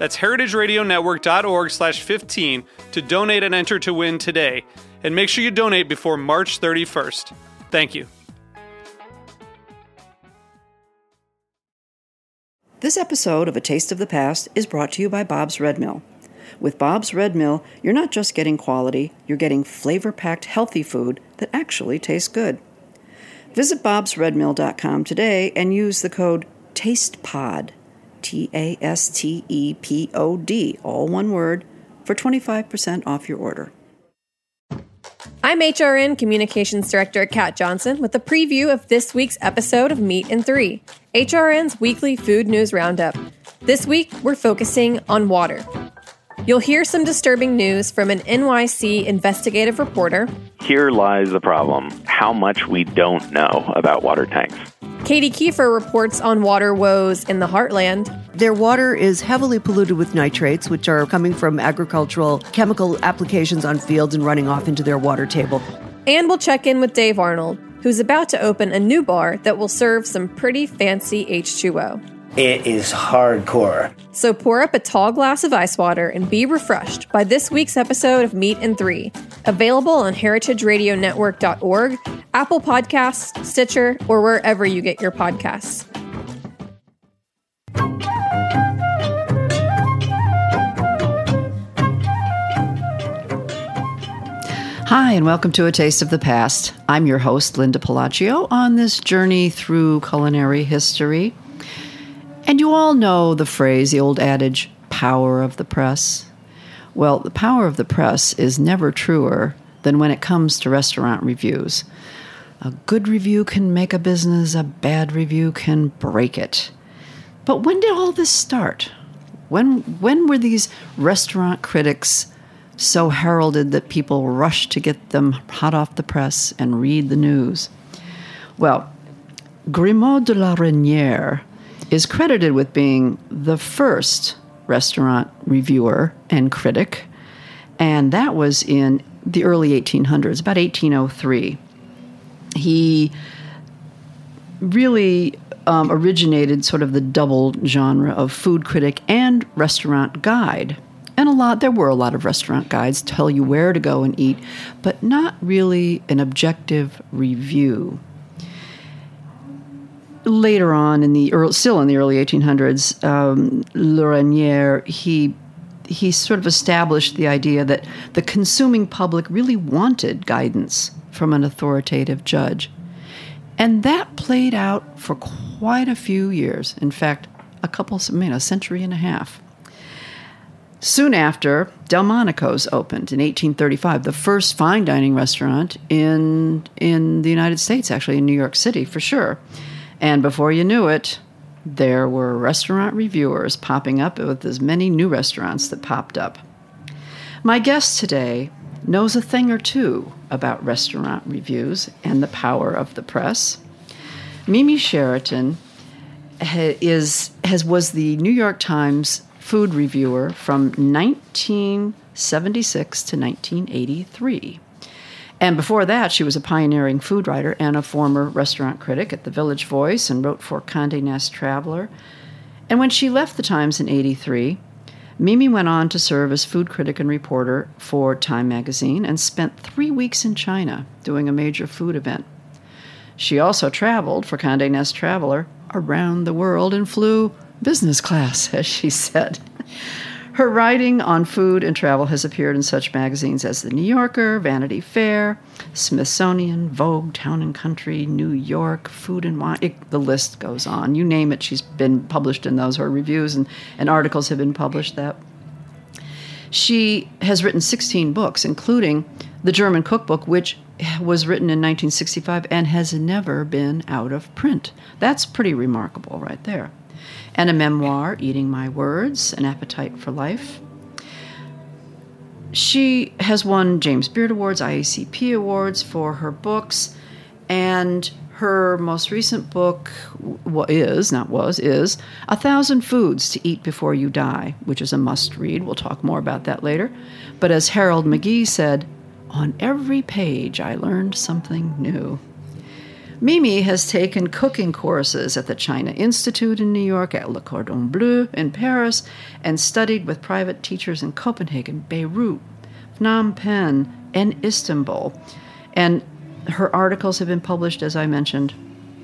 That's heritageradionetwork.org slash 15 to donate and enter to win today. And make sure you donate before March 31st. Thank you. This episode of A Taste of the Past is brought to you by Bob's Red Mill. With Bob's Red Mill, you're not just getting quality, you're getting flavor packed healthy food that actually tastes good. Visit bobsredmill.com today and use the code TASTEPOD, T A S T E P O D, all one word, for 25% off your order. I'm HRN Communications Director Kat Johnson with a preview of this week's episode of Meat in 3, HRN's weekly food news roundup. This week, we're focusing on water. You'll hear some disturbing news from an NYC investigative reporter. Here lies the problem how much we don't know about water tanks. Katie Kiefer reports on water woes in the heartland. Their water is heavily polluted with nitrates, which are coming from agricultural chemical applications on fields and running off into their water table. And we'll check in with Dave Arnold, who's about to open a new bar that will serve some pretty fancy H2O. It is hardcore. So pour up a tall glass of ice water and be refreshed by this week's episode of Meat and 3, available on heritageradionetwork.org, Apple Podcasts, Stitcher, or wherever you get your podcasts. Hi, and welcome to A Taste of the Past. I'm your host, Linda Pelaccio, on this journey through culinary history. And you all know the phrase, the old adage, power of the press. Well, the power of the press is never truer than when it comes to restaurant reviews. A good review can make a business, a bad review can break it. But when did all this start? When, when were these restaurant critics so heralded that people rushed to get them hot off the press and read the news? Well, Grimod de la Reynière is credited with being the first restaurant reviewer and critic, and that was in the early 1800s, about 1803. He really um, originated sort of the double genre of food critic and restaurant guide. And a lot, there were a lot of restaurant guides tell you where to go and eat, but not really an objective review. Later on, in the early, still in the early 1800s, um, Le Reynière, he he sort of established the idea that the consuming public really wanted guidance from an authoritative judge. And that played out for quite a few years. In fact, a couple, I mean, a century and a half. Soon after, Delmonico's opened in 1835, the first fine dining restaurant in in the United States, actually in New York City for sure. And before you knew it, there were restaurant reviewers popping up with as many new restaurants that popped up. My guest today knows a thing or two about restaurant reviews and the power of the press. Mimi Sheraton is has was the New York Times food reviewer from 1976 to 1983. And before that, she was a pioneering food writer and a former restaurant critic at the Village Voice and wrote for Condé Nast Traveler. And when she left the Times in 83, Mimi went on to serve as food critic and reporter for Time magazine and spent three weeks in China doing a major food event. She also traveled for Condé Nast Traveler around the world and flew business class, as she said. Her writing on food and travel has appeared in such magazines as The New Yorker, Vanity Fair, Smithsonian, Vogue, Town and Country, New York, Food and Wine. It, the list goes on. You name it, she's been published in those. Her reviews and, and articles have been published that. She has written 16 books, including the German cookbook, which was written in 1965 and has never been out of print. That's pretty remarkable, right there. And a memoir, Eating My Words An Appetite for Life. She has won James Beard Awards, IACP Awards for her books, and her most recent book is, not was, is A Thousand Foods to Eat Before You Die, which is a must read. We'll talk more about that later. But as Harold McGee said, on every page I learned something new. Mimi has taken cooking courses at the China Institute in New York, at Le Cordon Bleu in Paris, and studied with private teachers in Copenhagen, Beirut, Phnom Penh, and Istanbul. And her articles have been published, as I mentioned,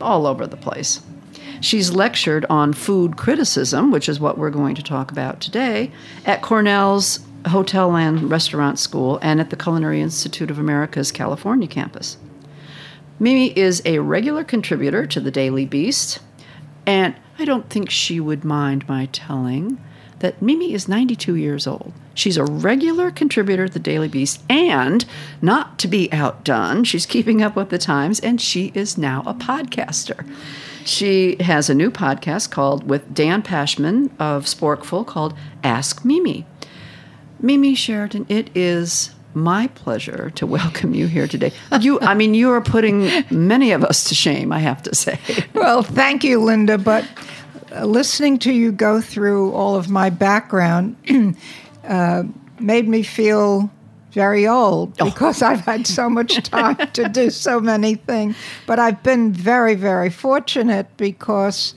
all over the place. She's lectured on food criticism, which is what we're going to talk about today, at Cornell's Hotel and Restaurant School and at the Culinary Institute of America's California campus. Mimi is a regular contributor to the Daily Beast, and I don't think she would mind my telling that Mimi is 92 years old. She's a regular contributor to the Daily Beast, and not to be outdone, she's keeping up with the times, and she is now a podcaster. She has a new podcast called with Dan Pashman of Sporkful called Ask Mimi. Mimi Sheraton, it is my pleasure to welcome you here today. You, I mean, you are putting many of us to shame, I have to say. Well, thank you, Linda. But uh, listening to you go through all of my background uh, made me feel very old Oh. because I've had so much time to do so many things. But I've been very, very fortunate because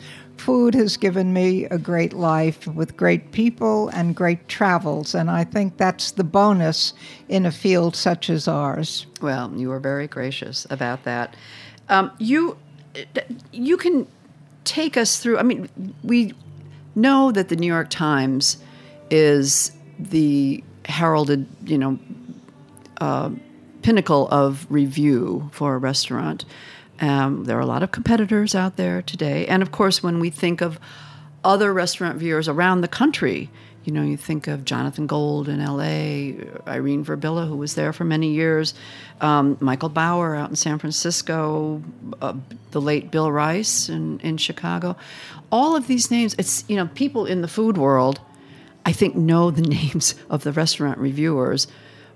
food has given me a great life with great people and great travels. And I think that's the bonus in a field such as ours. Well, you were very gracious about that. Um, you, you can take us through. I mean, we know that the New York Times is the heralded, you know, uh, pinnacle of review for a restaurant. Um, there are a lot of competitors out there today, and of course, when we think of other restaurant viewers around the country, you know, you think of Jonathan Gold in L.A., Irene Virbila, who was there for many years, um, Michael Bauer out in San Francisco, uh, the late Bill Rice in, in Chicago. All of these names, it's, you know, people in the food world, I think, know the names of the restaurant reviewers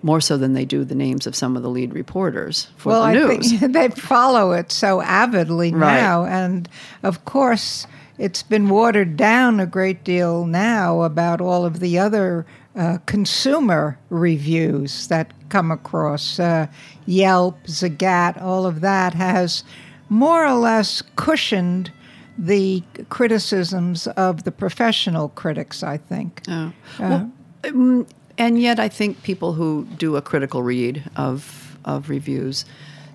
more so than they do the names of some of the lead reporters for well, the I news. think they follow it so avidly Right. now, and of course, it's been watered down a great deal now about all of the other uh, consumer reviews that come across. Uh, Yelp, Zagat, all of that has more or less cushioned the criticisms of the professional critics. I think. Oh. Well, um, and yet, I think people who do a critical read of of reviews,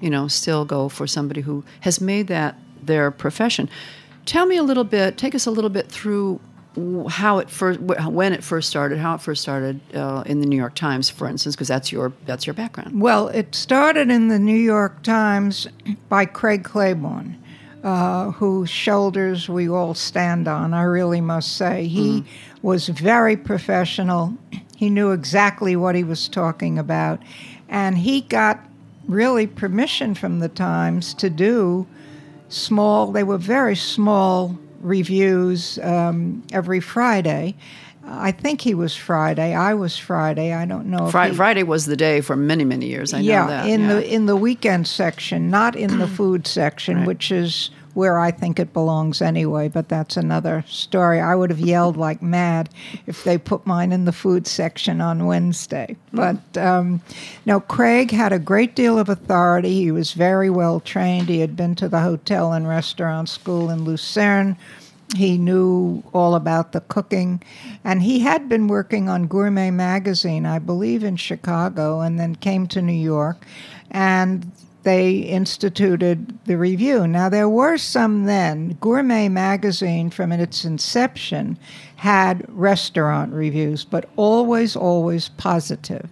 you know, still go for somebody who has made that their profession. Tell me a little bit. Take us a little bit through how it first, when it first started, how it first started uh, in the New York Times, for instance, because that's your that's your background. Well, it started in the New York Times by Craig Claiborne, uh, whose shoulders we all stand on, I really must say. He was very professional, he knew exactly what he was talking about, and he got really permission from the Times to do small, they were very small reviews um, every Friday. I think he was Friday. I was Friday. I don't know. if Fri- he- Friday was the day for many many years. I yeah, know that. in yeah. the in the weekend section, not in the food section, Right. which is where I think it belongs anyway. But that's another story. I would have yelled like mad if they put mine in the food section on Wednesday. But um, no, Craig had a great deal of authority. He was very well trained. He had been to the hotel and restaurant school in Lucerne. He knew all about the cooking, and he had been working on Gourmet magazine, I believe, in Chicago, and then came to New York, and they instituted the review. Now, there were some then. Gourmet magazine, from its inception, had restaurant reviews, but always, always positive.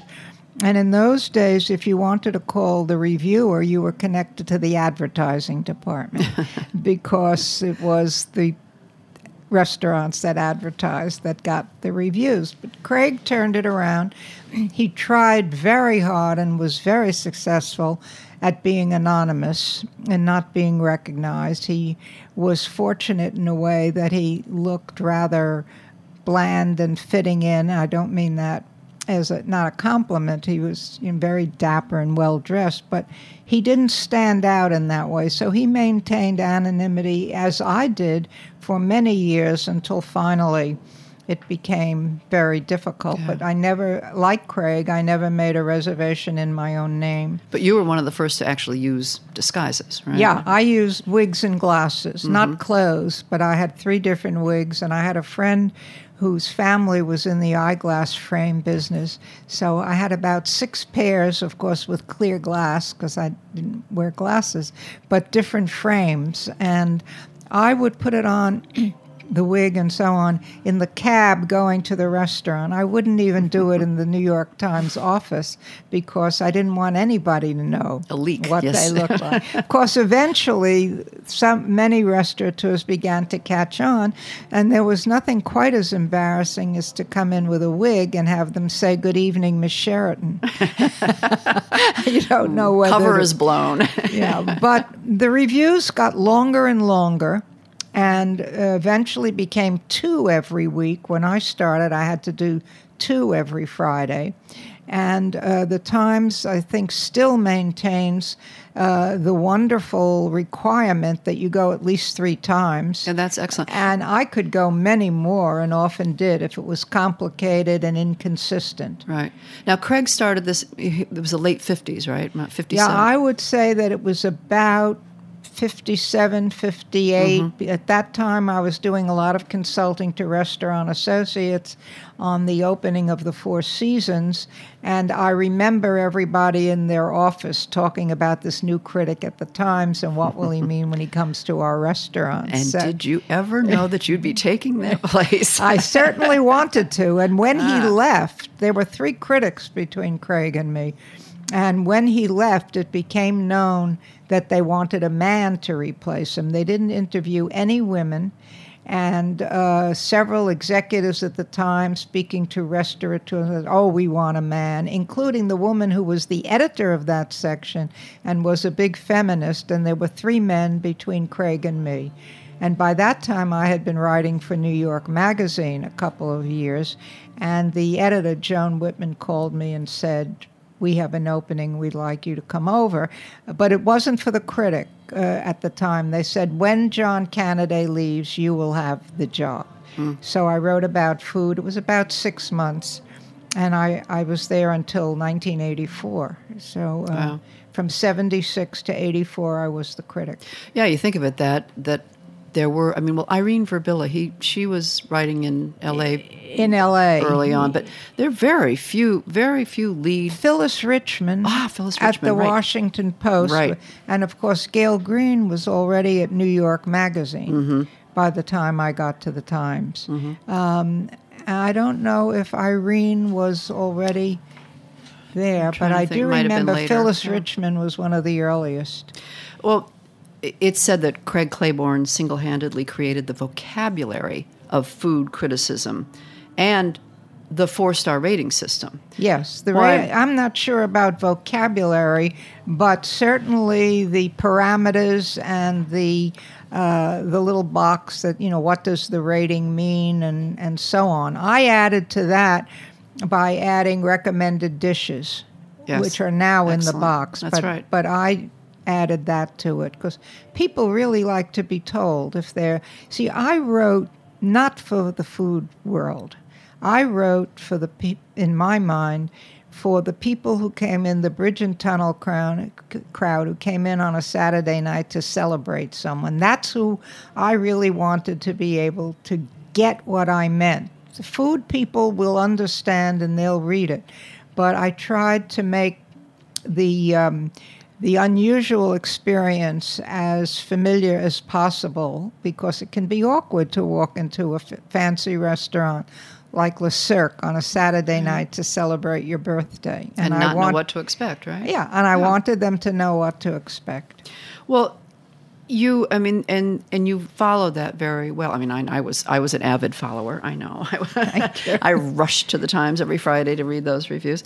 And in those days, if you wanted to call the reviewer, you were connected to the advertising department because it was the restaurants that advertised that got the reviews. But Craig turned it around. He tried very hard and was very successful at being anonymous and not being recognized. He was fortunate in a way that he looked rather bland and fitting in. I don't mean that as a, not a compliment. He was you know, very dapper and well dressed, but he didn't stand out in that way. So he maintained anonymity, as I did, for many years until finally it became very difficult. Yeah. But I never, like Craig, I never made a reservation in my own name. But you were one of the first to actually use disguises, right? Yeah, I used wigs and glasses, not mm-hmm. clothes, but I had three different wigs, and I had a friend whose family was in the eyeglass frame business. So I had about six pairs, of course, with clear glass because I didn't wear glasses, but different frames. And I would put it on. The wig and so on in the cab going to the restaurant. I wouldn't even do it in the New York Times office because I didn't want anybody to know A leak, what yes. they looked like. of course, eventually, some many restaurateurs began to catch on, and there was nothing quite as embarrassing as to come in with a wig and have them say "Good evening, Miss Sheraton." you don't know whether Cover is blown. yeah, but the reviews got longer and longer and eventually became two every week. When I started, I had to do two every Friday. And uh, the Times, I think, still maintains uh, the wonderful requirement that you go at least three times. and that's excellent. And I could go many more and often did if it was complicated and inconsistent. Right. Now, Craig started this, it was the late 50s, right? About 57. Yeah, I would say that it was about 57, 58. Mm-hmm. At that time, I was doing a lot of consulting to restaurant associates on the opening of the Four Seasons. And I remember everybody in their office talking about this new critic at the Times and what will he mean when he comes to our restaurant. and So- did you ever know that you'd be taking that place? I certainly wanted to. And when Ah. he left, there were three critics between Craig and me. And when he left, it became known that they wanted a man to replace him. They didn't interview any women. And uh, several executives at the time speaking to restaurateurs said, Oh, we want a man, including the woman who was the editor of that section and was a big feminist. And there were three men between Craig and me. And by that time, I had been writing for New York Magazine a couple of years. And the editor, Joan Whitman, called me and said, We have an opening. We'd like you to come over. But it wasn't for the critic uh, at the time. They said, When John Canaday leaves, you will have the job. So I wrote about food. It was about six months. And I, I was there until 1984. So uh, Wow. from 76 to 84, I was the critic. yeah, you think of it that that there were. I mean, well, Irene Virbila, he she was writing in L.A. In LA. early on, but there are very few, very few lead. Phyllis Richman. Ah, Phyllis Richman, At the right. Washington Post. Right. And of course, Gael Greene was already at New York Magazine Mm-hmm. by the time I got to the Times. Um, I don't know if Irene was already there, but I do Might have been remember Phyllis yeah. Richman was one of the earliest. Well, it's said that Craig Claiborne single-handedly created the vocabulary of food criticism, and the four-star rating system. Yes, the ra- I'm not sure about vocabulary, but certainly the parameters and the uh, the little box that you know what does the rating mean and and so on. I added to that by adding recommended dishes, Yes. which are now in the box. That's but, right. But I added that to it because people really like to be told if they're. See, I wrote not for the food world. I wrote for the people in my mind for the people who came in, the Bridge and Tunnel crowd, crowd who came in on a Saturday night to celebrate someone. That's who I really wanted to be able to get what I meant. The food people will understand and they'll read it, but I tried to make the um, the unusual experience as familiar as possible because it can be awkward to walk into a f- fancy restaurant like Le Cirque on a Saturday night to celebrate your birthday. and, I not want- know what to expect, right? Yeah, and I wanted them to know what to expect. Well, you, I mean, and and you followed that very well. I mean, I, I was I was an avid follower. I know. I, I rushed to the Times every Friday to read those reviews,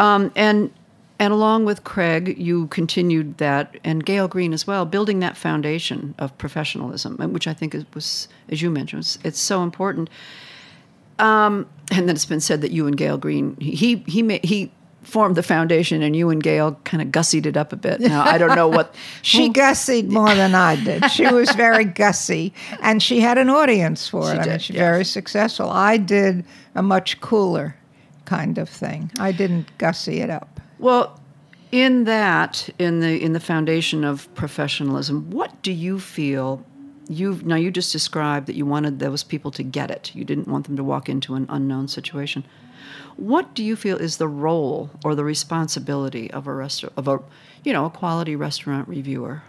um, and and along with Craig, you continued that, and Gael Greene as well, building that foundation of professionalism, which I think is, was, as you mentioned, was, it's so important. Um, and then it's been said that you and Gael Greene, he he he formed the foundation, and you and Gael kind of gussied it up a bit. Now I don't know what She gussied more than I did. She was very gussy, and she had an audience for it. I mean, did, she's yes. very successful. I did a much cooler kind of thing. I didn't gussy it up. Well, in that, in the in the foundation of professionalism, what do you feel? You now you just described that you wanted those people to get it. You didn't want them to walk into an unknown situation. What do you feel is the role or the responsibility of a restaurant of a you know a quality restaurant reviewer?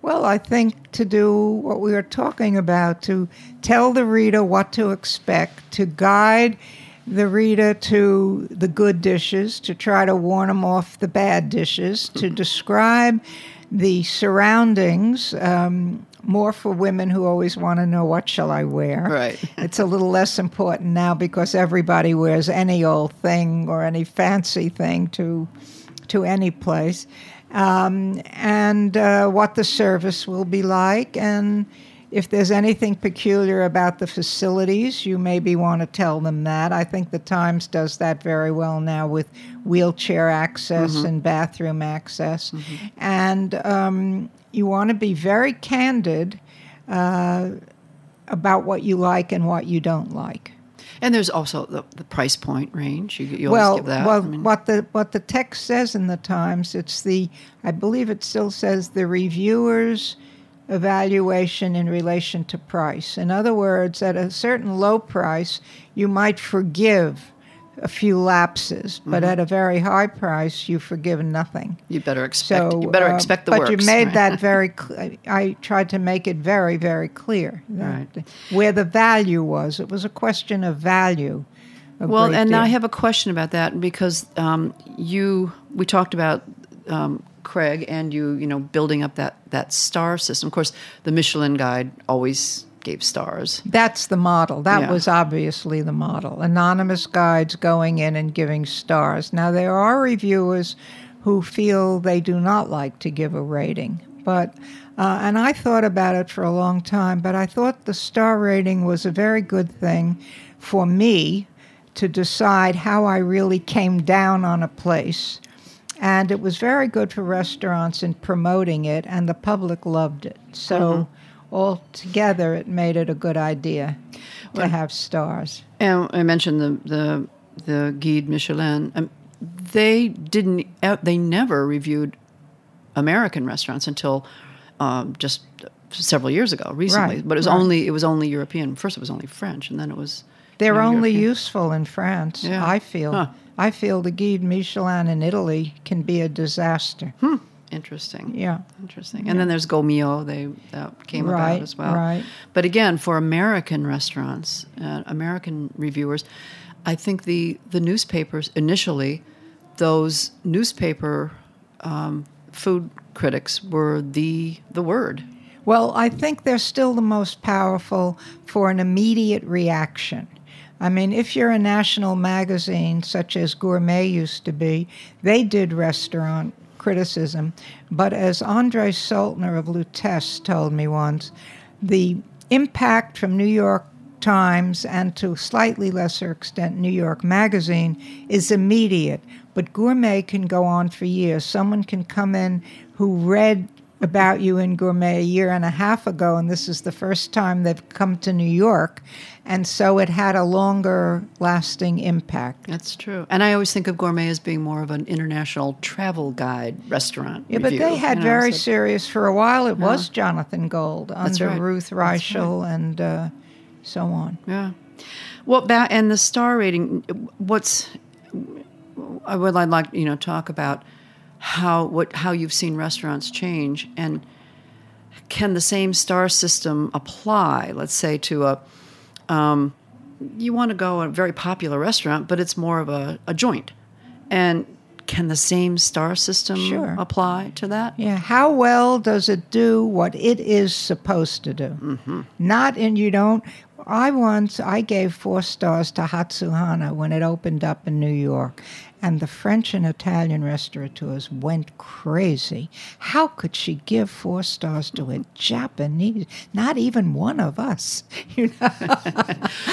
Well, I think to do what we were talking about, to tell the reader what to expect, to guide the reader to the good dishes, to try to warn them off the bad dishes, to describe the surroundings. Um, more for women who always want to know what shall I wear. Right. it's a little less important now because everybody wears any old thing or any fancy thing to to any place, um, and uh, what the service will be like, and if there's anything peculiar about the facilities, you maybe want to tell them that. I think the Times does that very well now with wheelchair access and bathroom access, and um, you want to be very candid uh, about what you like and what you don't like. And there's also the, the price point range. You, you well, always give that. well, I mean, what the what the text says in the Times, it's the I believe it still says the reviewers evaluation in relation to price. In other words, at a certain low price, you might forgive a few lapses, but Mm-hmm. at a very high price, you forgive nothing. you better expect. So you better uh, expect the but works. you made right? that very. Cl- I tried to make it very, very clear that Right. where the value was. It was a question of value. Well, and deal. I have a question about that because um, you we talked about um, Craig and you you know building up that that star system. Of course, the Michelin Guide always gave stars. That's the model. That Yeah. was obviously the model. Anonymous guides going in and giving stars. Now, there are reviewers who feel they do not like to give a rating, but uh, and I thought about it for a long time, but I thought the star rating was a very good thing for me to decide how I really came down on a place. And it was very good for restaurants in promoting it, and the public loved it. So, altogether, it made it a good idea to have stars. And I mentioned the the the Guide Michelin. Um, they didn't. uh, They never reviewed American restaurants until um, just several years ago, recently. Right, but it was right. only it was only European. First, it was only French, and then it was. They're you know, only European. useful in France, Yeah. I feel. Huh. I feel the Guide Michelin in Italy can be a disaster. Hmm. Interesting. Yeah. Interesting. And then there's Gault Millau. They that came Right, about as well. right. But again, for American restaurants, uh, American reviewers, I think the the newspapers initially, those newspaper um, food critics were the the word. Well, I think they're still the most powerful for an immediate reaction. I mean, if you're a national magazine such as Gourmet used to be, they did restaurant criticism. But as Andre Soltner of Lutece told me once, the impact from New York Times and to slightly lesser extent New York Magazine is immediate, but Gourmet can go on for years. Someone can come in who read about you in Gourmet a year and a half ago, and this is the first time they've come to New York. And so it had a longer lasting impact. That's true. And I always think of Gourmet as being more of an international travel guide restaurant. Yeah, but they had very so- serious for a while. It was Jonathan Gold under right. Ruth Reichl and uh, so on. Yeah. Well, and the star rating. What's I would I'd like you know talk about how what how you've seen restaurants change and can the same star system apply? Let's say to a um, you want to go a very popular restaurant, but it's more of a, a joint, and can the same star system Sure. apply to that? Yeah, how well does it do what it is supposed to do? Mm-hmm. Not in you don't. I once I gave four stars to Hatsuhana when it opened up in New York, and the French and Italian restaurateurs went crazy. How could she give four stars to a Japanese? Not even one of us. You know,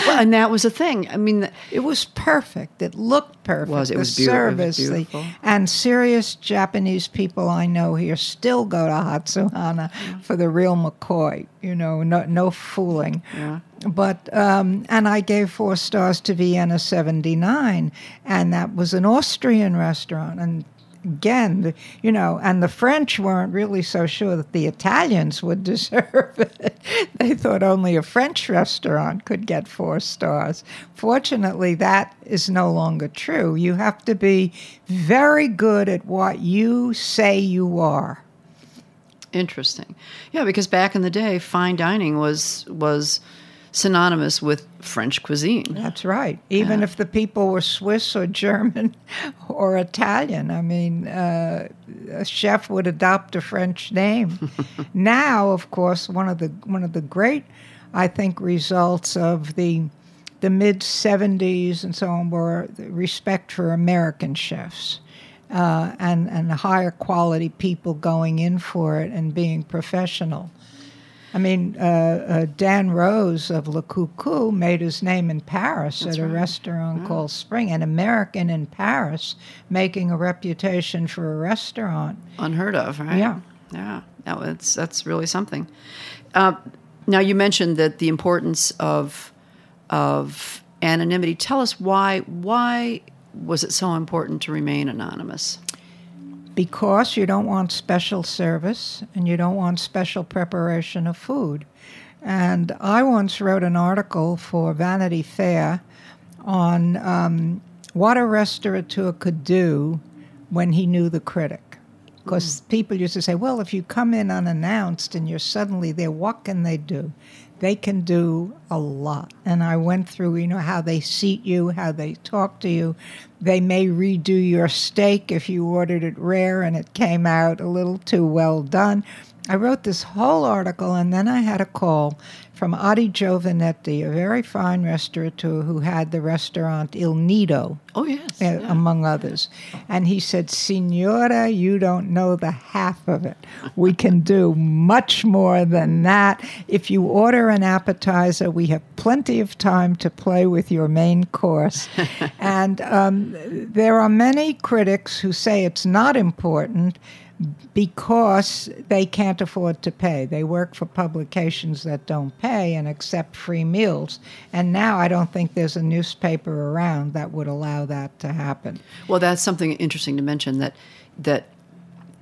Well, and that was a thing. I mean, it was perfect. It looked perfect. Was. It the was beautiful. It was service, the- beautiful. and serious Japanese people I know here still go to Hatsuhana for the real McCoy. You know, no, no fooling. Yeah. But um, and I gave four stars to Vienna '79, and that was an Austrian restaurant. And again, the, you know, and the French weren't really so sure that the Italians would deserve it. they thought only a French restaurant could get four stars. Fortunately, that is no longer true. You have to be very good at what you say you are. Interesting. Yeah, because back in the day, fine dining was was synonymous with French cuisine. That's right. Even if the people were Swiss or German or Italian, I mean, uh, a chef would adopt a French name. now, of course, one of the one of the great, I think, results of the the mid '70s and so on were the respect for American chefs. Uh, and and higher quality people going in for it and being professional. I mean, uh, uh, Dan Rose of Le Coucou made his name in Paris at a restaurant called Spring, an American in Paris making a reputation for a restaurant. Unheard of, right? Yeah. Yeah. No, it's, that's really something. Uh, now, you mentioned that the importance of of anonymity. Tell us why why was it so important to remain anonymous? Because you don't want special service and you don't want special preparation of food. And I once wrote an article for Vanity Fair on um, what a restaurateur could do when he knew the critic. Because people used to say, well, if you come in unannounced and you're suddenly there, what can they do? They can do a lot. And I went through, you know, how they seat you, how they talk to you. They may redo your steak if you ordered it rare and it came out a little too well done. I wrote this whole article, and then I had a call from Adi Giovannetti, a very fine restaurateur who had the restaurant Il Nido Oh yes. uh, among others. And he said, Signora, you don't know the half of it. We can do much more than that. If you order an appetizer, we have plenty of time to play with your main course. and um, there are many critics who say it's not important because they can't afford to pay. They work for publications that don't pay and accept free meals. And now I don't think there's a newspaper around that would allow that to happen. Well, that's something interesting to mention that that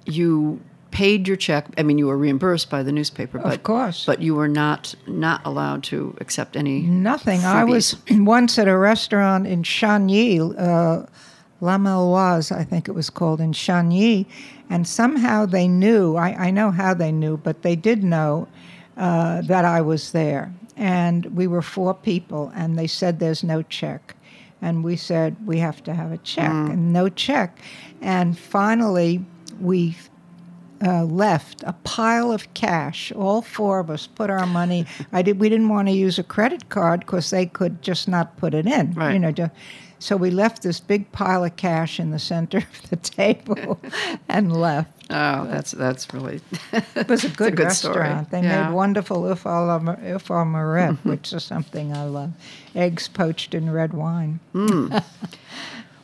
you paid your check. I mean, you were reimbursed by the newspaper, but course. but you were not not allowed to accept any Nothing. I was once at a restaurant in Chagny, uh, Lameloise, I think it was called, in Chagny, and somehow they knew, I, I know how they knew, but they did know uh, that I was there. And we were four people, and they said there's no check. And we said, we have to have a check, and no check. And finally, we uh, left a pile of cash. All four of us put our money. I did. We didn't want to use a credit card because they could just not put it in. Right. You know. ju- so we left this big pile of cash in the center of the table and left. Oh, that's that's really It was a good, good story. restaurant. They Yeah. made wonderful œuf à la ma- œuf meurette, which is something I love. Eggs poached in red wine.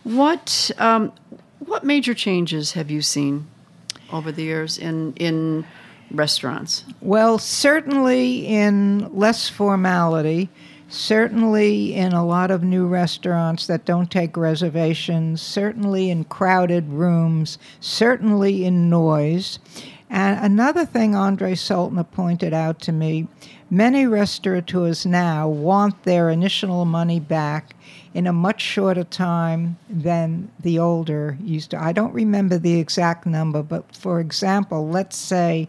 What um, what major changes have you seen over the years in in restaurants? Well, certainly in less formality, certainly in a lot of new restaurants that don't take reservations, certainly in crowded rooms, certainly in noise. And another thing Andre Soltner pointed out to me many restaurateurs now want their initial money back in a much shorter time than the older used to. I don't remember the exact number, but for example, let's say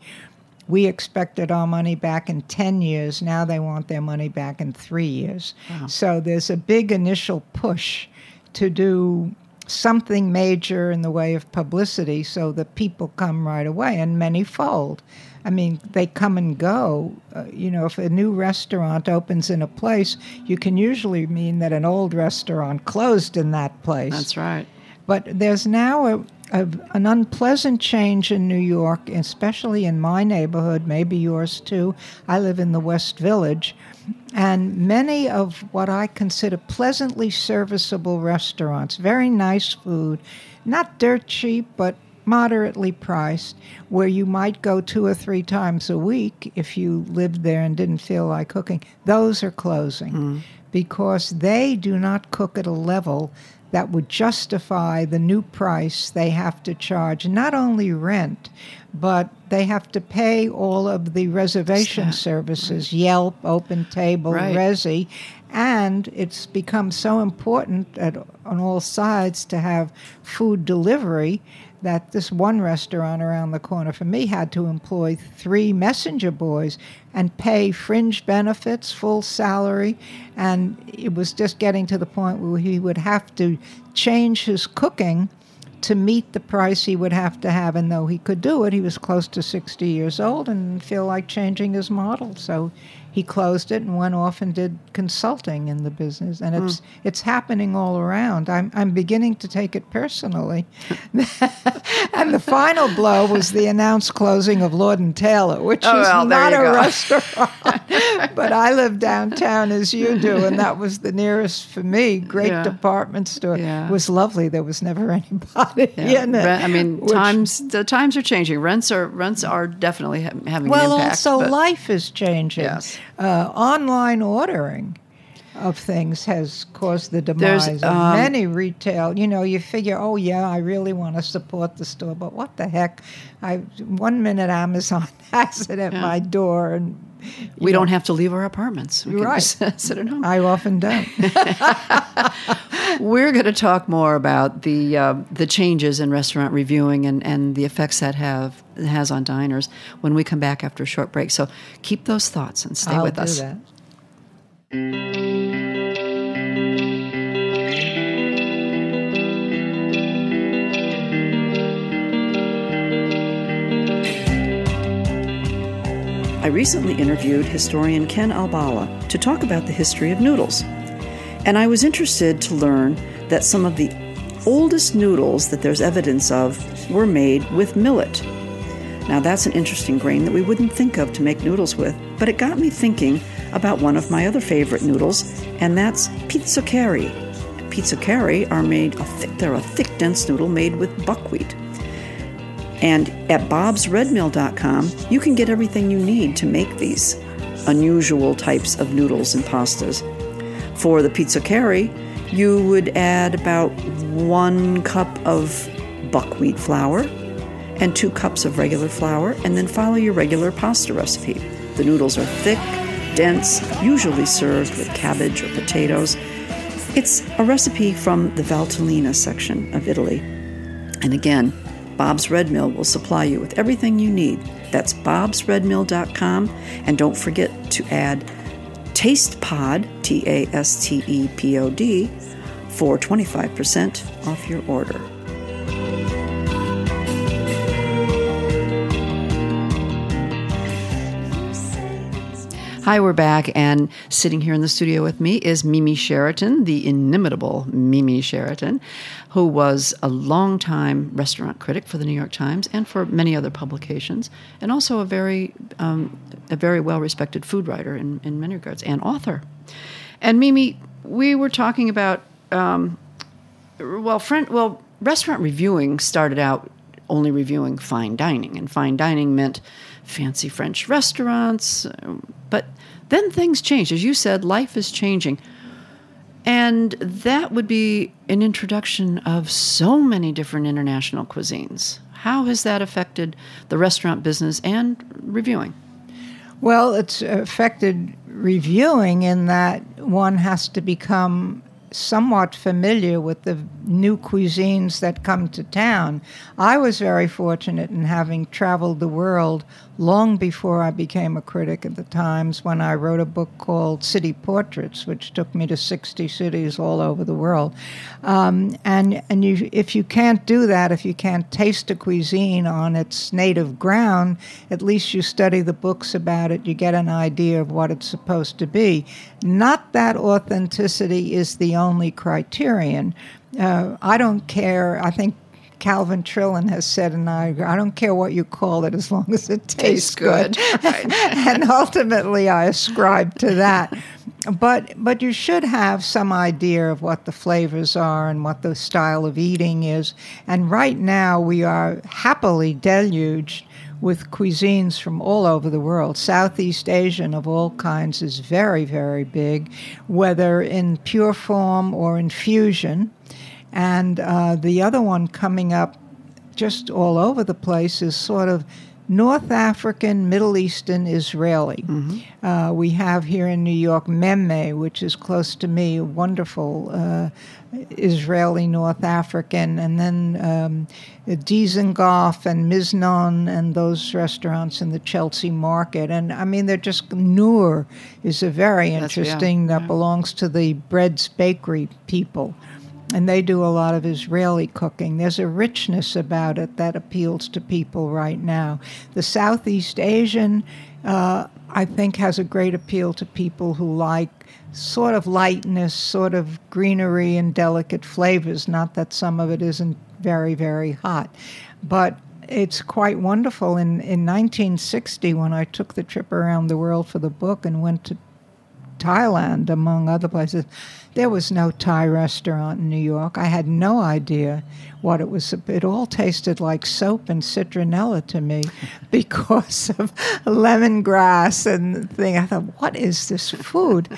we expected our money back in 10 years. Now they want their money back in three years. Wow. So there's a big initial push to do something major in the way of publicity so that people come right away, and many fold. I mean, they come and go. Uh, you know, if a new restaurant opens in a place, you can usually mean that an old restaurant closed in that place. That's right. But there's now a, a, an unpleasant change in New York, especially in my neighborhood, maybe yours too. I live in the West Village, and many of what I consider pleasantly serviceable restaurants, very nice food, not dirt cheap, but moderately priced, where you might go two or three times a week if you lived there and didn't feel like cooking, those are closing mm. because they do not cook at a level that would justify the new price they have to charge, not only rent, but they have to pay all of the reservation services, right. Yelp, Open Table, right. Resy, and it's become so important at, on all sides to have food delivery that this one restaurant around the corner for me had to employ three messenger boys and pay fringe benefits, full salary, and it was just getting to the point where he would have to change his cooking to meet the price he would have to have. And though he could do it, he was close to 60 years old and feel like changing his model. So he closed it and went off and did consulting in the business. And it's mm. it's happening all around. I'm i'm beginning to take it personally. And the final blow was the announced closing of lord and taylor which oh, is well, not a go. restaurant. But i live downtown as you do and that was the nearest for me. Great yeah. department store. Yeah. it was lovely. There was never anybody yeah. in it. I mean which, times the times are changing. Rents are rents are definitely ha- having well an impact also life is changing. Yes uh, online ordering of things has caused the demise of um, many retail. You know, you figure, oh yeah, I really want to support the store, but what the heck? I one minute Amazon has it at yeah. my door, and we know, don't have to leave our apartments. We right, sit at home. I often don't. We're going to talk more about the uh, the changes in restaurant reviewing and, and the effects that have has on diners when we come back after a short break. So keep those thoughts and stay I'll with us. That. I recently interviewed historian Ken Albala to talk about the history of noodles. And I was interested to learn that some of the oldest noodles that there's evidence of were made with millet. Now, that's an interesting grain that we wouldn't think of to make noodles with, but it got me thinking about one of my other favorite noodles, and that's pizzoccheri. Pizzoccheri are made, a thick, they're a thick, dense noodle made with buckwheat. And at bobsredmill.com, you can get everything you need to make these unusual types of noodles and pastas. For the pizzoccheri, you would add about one cup of buckwheat flour and two cups of regular flour, and then follow your regular pasta recipe. The noodles are thick, dense, usually served with cabbage or potatoes. It's a recipe from the Valtellina section of Italy. And again, Bob's Red Mill will supply you with everything you need. That's bobsredmill.com. And don't forget to add TastePod, T A S T E P O D, for 25% off your order. Hi, we're back, and sitting here in the studio with me is Mimi Sheraton, the inimitable Mimi Sheraton, who was a longtime restaurant critic for the New York Times and for many other publications, and also a very, um, a very well-respected food writer in, in many regards and author. And Mimi, we were talking about, um, well, friend, well, restaurant reviewing started out only reviewing fine dining, and fine dining meant fancy French restaurants. But then things changed. As you said, life is changing. And that would be an introduction of so many different international cuisines. How has that affected the restaurant business and reviewing? Well, it's affected reviewing in that one has to become somewhat familiar with the new cuisines that come to town. I was very fortunate in having traveled the world long before I became a critic at the Times when I wrote a book called City Portraits, which took me to 60 cities all over the world. Um, and and you, if you can't do that, if you can't taste a cuisine on its native ground, at least you study the books about it, you get an idea of what it's supposed to be. Not that authenticity is the only criterion. Uh, I don't care. I think Calvin Trillin has said, and I—I don't care what you call it as long as it tastes, Tastes good. and ultimately, I ascribe to that. But but you should have some idea of what the flavors are and what the style of eating is. And right now, we are happily deluged with cuisines from all over the world. Southeast Asian of all kinds is very, very big, whether in pure form or in fusion. And uh, the other one coming up just all over the place is sort of North African, Middle Eastern, Israeli. Uh, we have here in New York Memme, which is close to me, a wonderful uh, Israeli North African, and then um, Dizengoff and Miznon and those restaurants in the Chelsea market. And I mean, they're just, Nur is a very That's- yeah, interesting, that belongs to the Bread's Bakery people and they do a lot of Israeli cooking. There's a richness about it that appeals to people right now. The Southeast Asian, uh, I think, has a great appeal to people who like sort of lightness, sort of greenery and delicate flavors. Not that some of it isn't very, very hot, but it's quite wonderful. In, in 1960, when I took the trip around the world for the book and went to Thailand, among other places. There was no Thai restaurant in New York. I had no idea what it was. It all tasted like soap and citronella to me because of lemongrass and the thing. I thought, what is this food?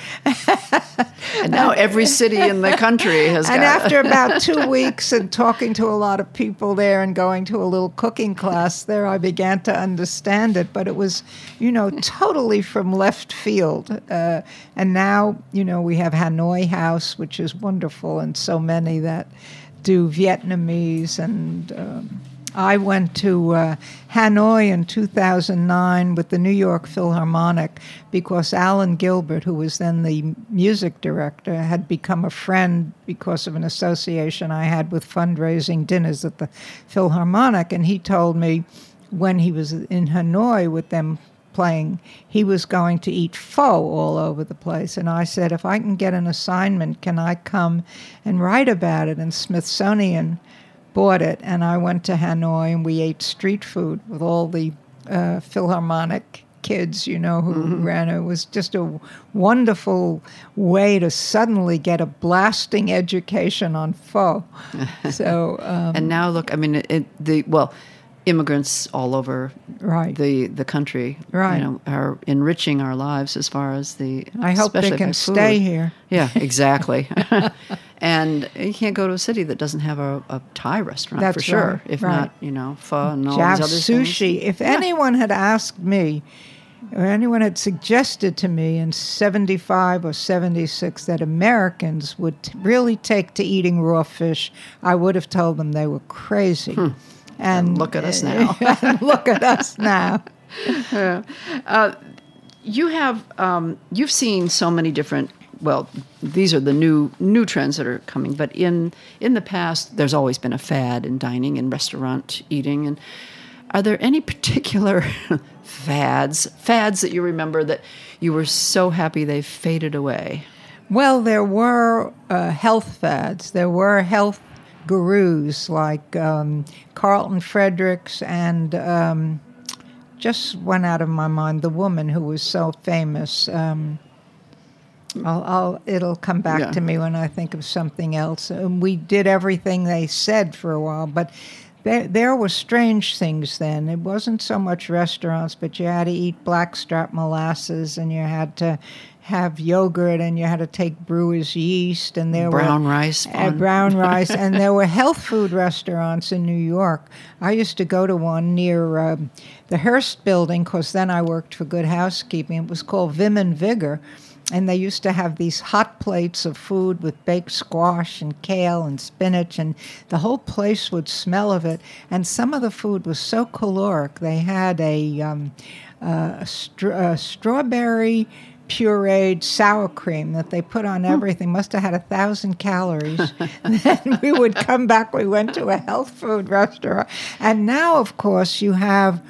And now every city in the country has and after about two weeks and talking to a lot of people there and going to a little cooking class there, I began to understand it. But it was, you know, totally from left field. Uh, and now, you know, we have Hanoi House, which is wonderful, and so many that do Vietnamese and. Um, I went to uh, Hanoi in 2009 with the New York Philharmonic because Alan Gilbert, who was then the music director, had become a friend because of an association I had with fundraising dinners at the Philharmonic. And he told me when he was in Hanoi with them playing, he was going to eat pho all over the place. And I said, if I can get an assignment, can I come and write about it? And Smithsonian bought it, and I went to Hanoi and we ate street food with all the uh, Philharmonic kids, you know, who ran it. It was just a wonderful way to suddenly get a blasting education on pho. so, um, And now look, I mean, it, the well, immigrants all over Right. the the country, Right. you know, are enriching our lives as far as the. I hope they can stay here. Yeah, exactly. and you can't go to a city that doesn't have a, a Thai restaurant for sure. right, If right. not, you know, pho and all Jav these other sushi. things. If anyone had asked me, or anyone had suggested to me in 75 or 76 that Americans would t- really take to eating raw fish, I would have told them they were crazy. Hmm. And look at us now. look at us now. you have um, you've seen so many different well these are the new new trends that are coming but in in the past there's always been a fad in dining and restaurant eating and are there any particular fads fads that you remember that you were so happy they faded away Well, there were uh, health fads. There were health gurus like um, Carlton Fredericks and um, just went out of my mind the woman who was so famous. Um, I'll, I'll, it'll come back Yeah. to me when I think of something else. And we did everything they said for a while, but there, there were strange things then. It wasn't so much restaurants, but you had to eat blackstrap molasses and you had to have yogurt and you had to take brewer's yeast and there Brown were rice. uh, brown rice and there were health food restaurants in New York. I used to go to one near um, the Hearst building because then I worked for Good Housekeeping. It was called Vim and Vigor. And they used to have these hot plates of food with baked squash and kale and spinach, and the whole place would smell of it. And some of the food was so caloric. They had a, um, uh, a, str- a strawberry pureed sour cream that they put on everything. Must have had a thousand calories. then we would come back. We went to a health food restaurant, and now, of course, you have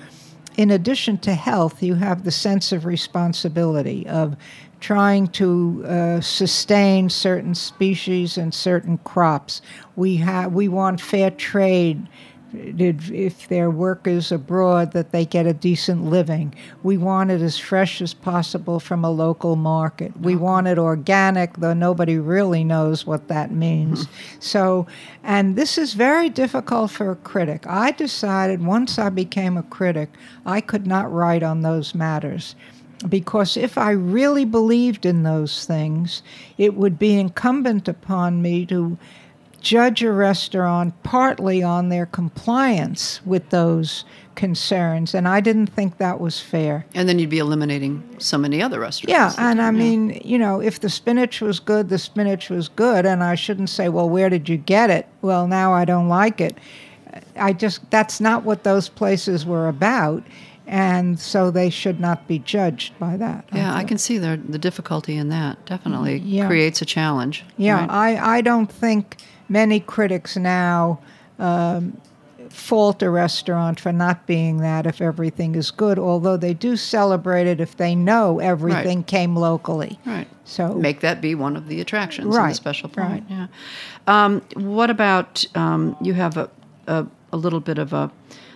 in addition to health, you have the sense of responsibility of trying to uh, sustain certain species and certain crops. We have we want fair trade. If if they're workers abroad, that they get a decent living. We want it as fresh as possible from a local market. We want it organic, though nobody really knows what that means. Hmm. So, and this is very difficult for a critic. I decided once I became a critic, I could not write on those matters because if I really believed in those things, it would be incumbent upon me to judge a restaurant partly on their compliance with those concerns, and I didn't think that was fair. and then you'd be eliminating so many other restaurants. Yeah, and I mean, you know, if the spinach was good, the spinach was good, and I shouldn't say, well, where did you get it? Well, now I don't like it. I just, that's not what those places were about, and so they should not be judged by that. Yeah, I can see the the difficulty in that. Definitely Yeah. creates a challenge. Yeah, right? I, I don't think many critics now um, fault a restaurant for not being that if everything is good, although they do celebrate it if they know everything came locally. Right. So Make that be one of the attractions Right, special point. right. Yeah. Um, what about um, you have a, a a little bit of a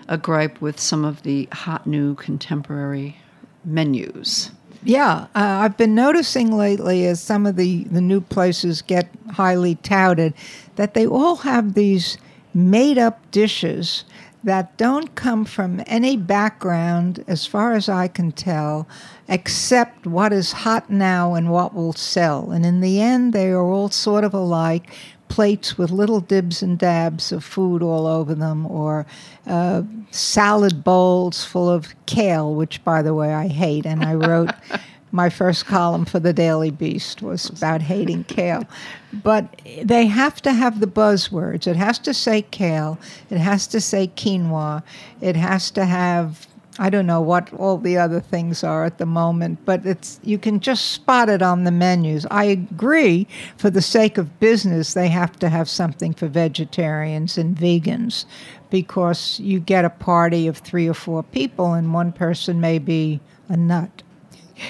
a gripe with some of the hot new contemporary menus. Yeah, uh, I've been noticing lately as some of the, the new places get highly touted that they all have these made up dishes that don't come from any background, as far as I can tell, except what is hot now and what will sell. And in the end, they are all sort of alike plates with little dibs and dabs of food all over them, or uh, salad bowls full of kale, which, by the way, I hate. And I wrote my first column for the Daily Beast was about hating kale. But they have to have the buzzwords. It has to say kale. It has to say quinoa. It has to have I don't know what all the other things are at the moment, but it's you can just spot it on the menus. I agree for the sake of business they have to have something for vegetarians and vegans because you get a party of 3 or 4 people and one person may be a nut.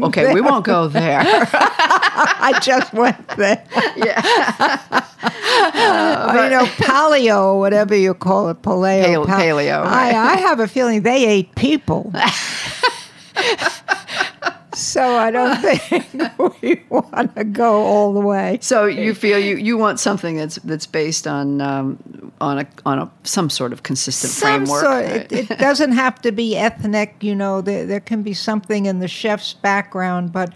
Okay, we won't go there. I just went there. yeah. Uh, you know, paleo whatever you call it, paleo. Pale- paleo, right. I, I have a feeling they ate people. so I don't think we want to go all the way. So you feel you, you want something that's that's based on um, on a on a some sort of consistent Some framework. sort. right? It, it doesn't have to be ethnic. You know, there, there can be something in the chef's background, but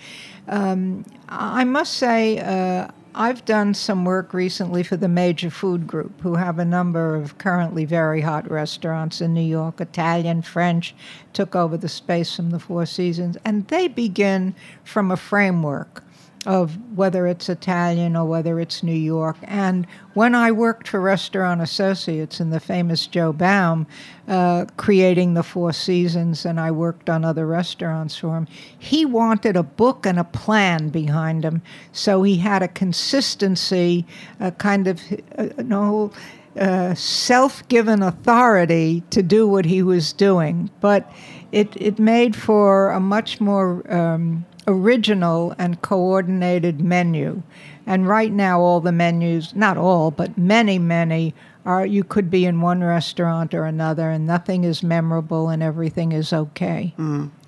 um, I must say. Uh, I've done some work recently for the Major Food Group, who have a number of currently very hot restaurants in New York. Italian, French took over the space from the Four Seasons, and they begin from a framework of whether it's Italian or whether it's New York. And when I worked for Restaurant Associates and the famous Joe Baum, uh, creating the Four Seasons, and I worked on other restaurants for him, he wanted a book and a plan behind him. So he had a consistency, a kind of, uh, no. Uh, self-given authority to do what he was doing, but it it made for a much more um, original and coordinated menu. And right now, all the menus, not all, but many, many, are you could be in one restaurant or another, and nothing is memorable and everything is okay.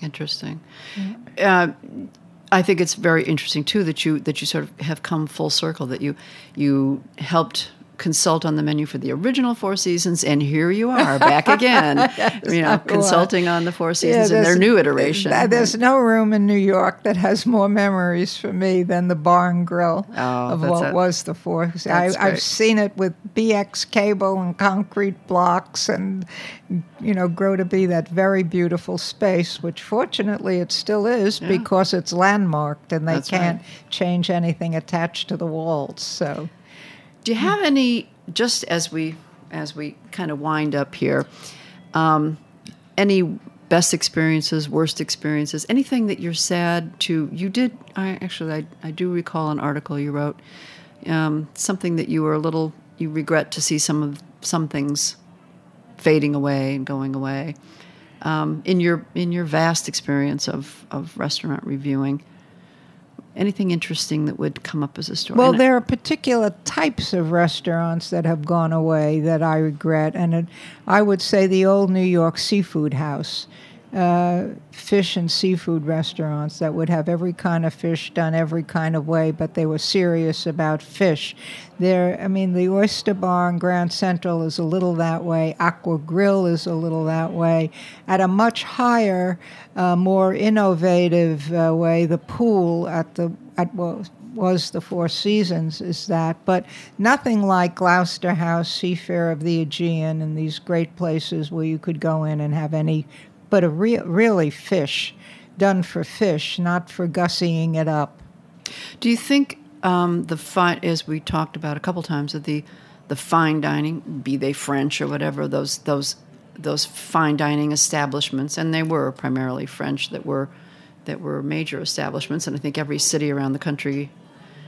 Interesting. Uh, I think it's very interesting too that you that you sort of have come full circle that you you helped consult on the menu for the original Four Seasons, and here you are back again. you know, consulting on the Four Seasons in their new iteration. th- There's no room in New York that has more memories for me than the bar and grill Oh, of what a- was the Four. I, I've seen it with BX cable and concrete blocks, and you know, grow to be that very beautiful space, which fortunately it still is because it's landmarked and they That's can't change anything attached to the walls. So. Do you have any, just as we as we kind of wind up here, um, any best experiences, worst experiences, anything that you're sad to? You did. I actually, I, I do recall an article you wrote, um, something that you were a little, you regret to see some of some things fading away and going away. Um, in your in your vast experience of of restaurant reviewing, anything interesting that would come up as a story? Well, And I- there are particular types of restaurants that have gone away that I regret, and it, I would say the old New York Seafood House, uh, fish and seafood restaurants that would have every kind of fish done every kind of way, but they were serious about fish. There, I mean, the Oyster Bar in Grand Central is a little that way. Aqua Grill is a little that way. At a much higher, uh, more innovative uh, way, the pool at the at what was the Four Seasons is that, but nothing like Gloucester House, Seafare of the Aegean, and these great places where you could go in and have any, but a real really fish, done for fish, not for gussying it up. Do you think um, the fine, as we talked about a couple times, that the the fine dining, be they French or whatever, those those those fine dining establishments, and they were primarily French that were that were major establishments, and I think every city around the country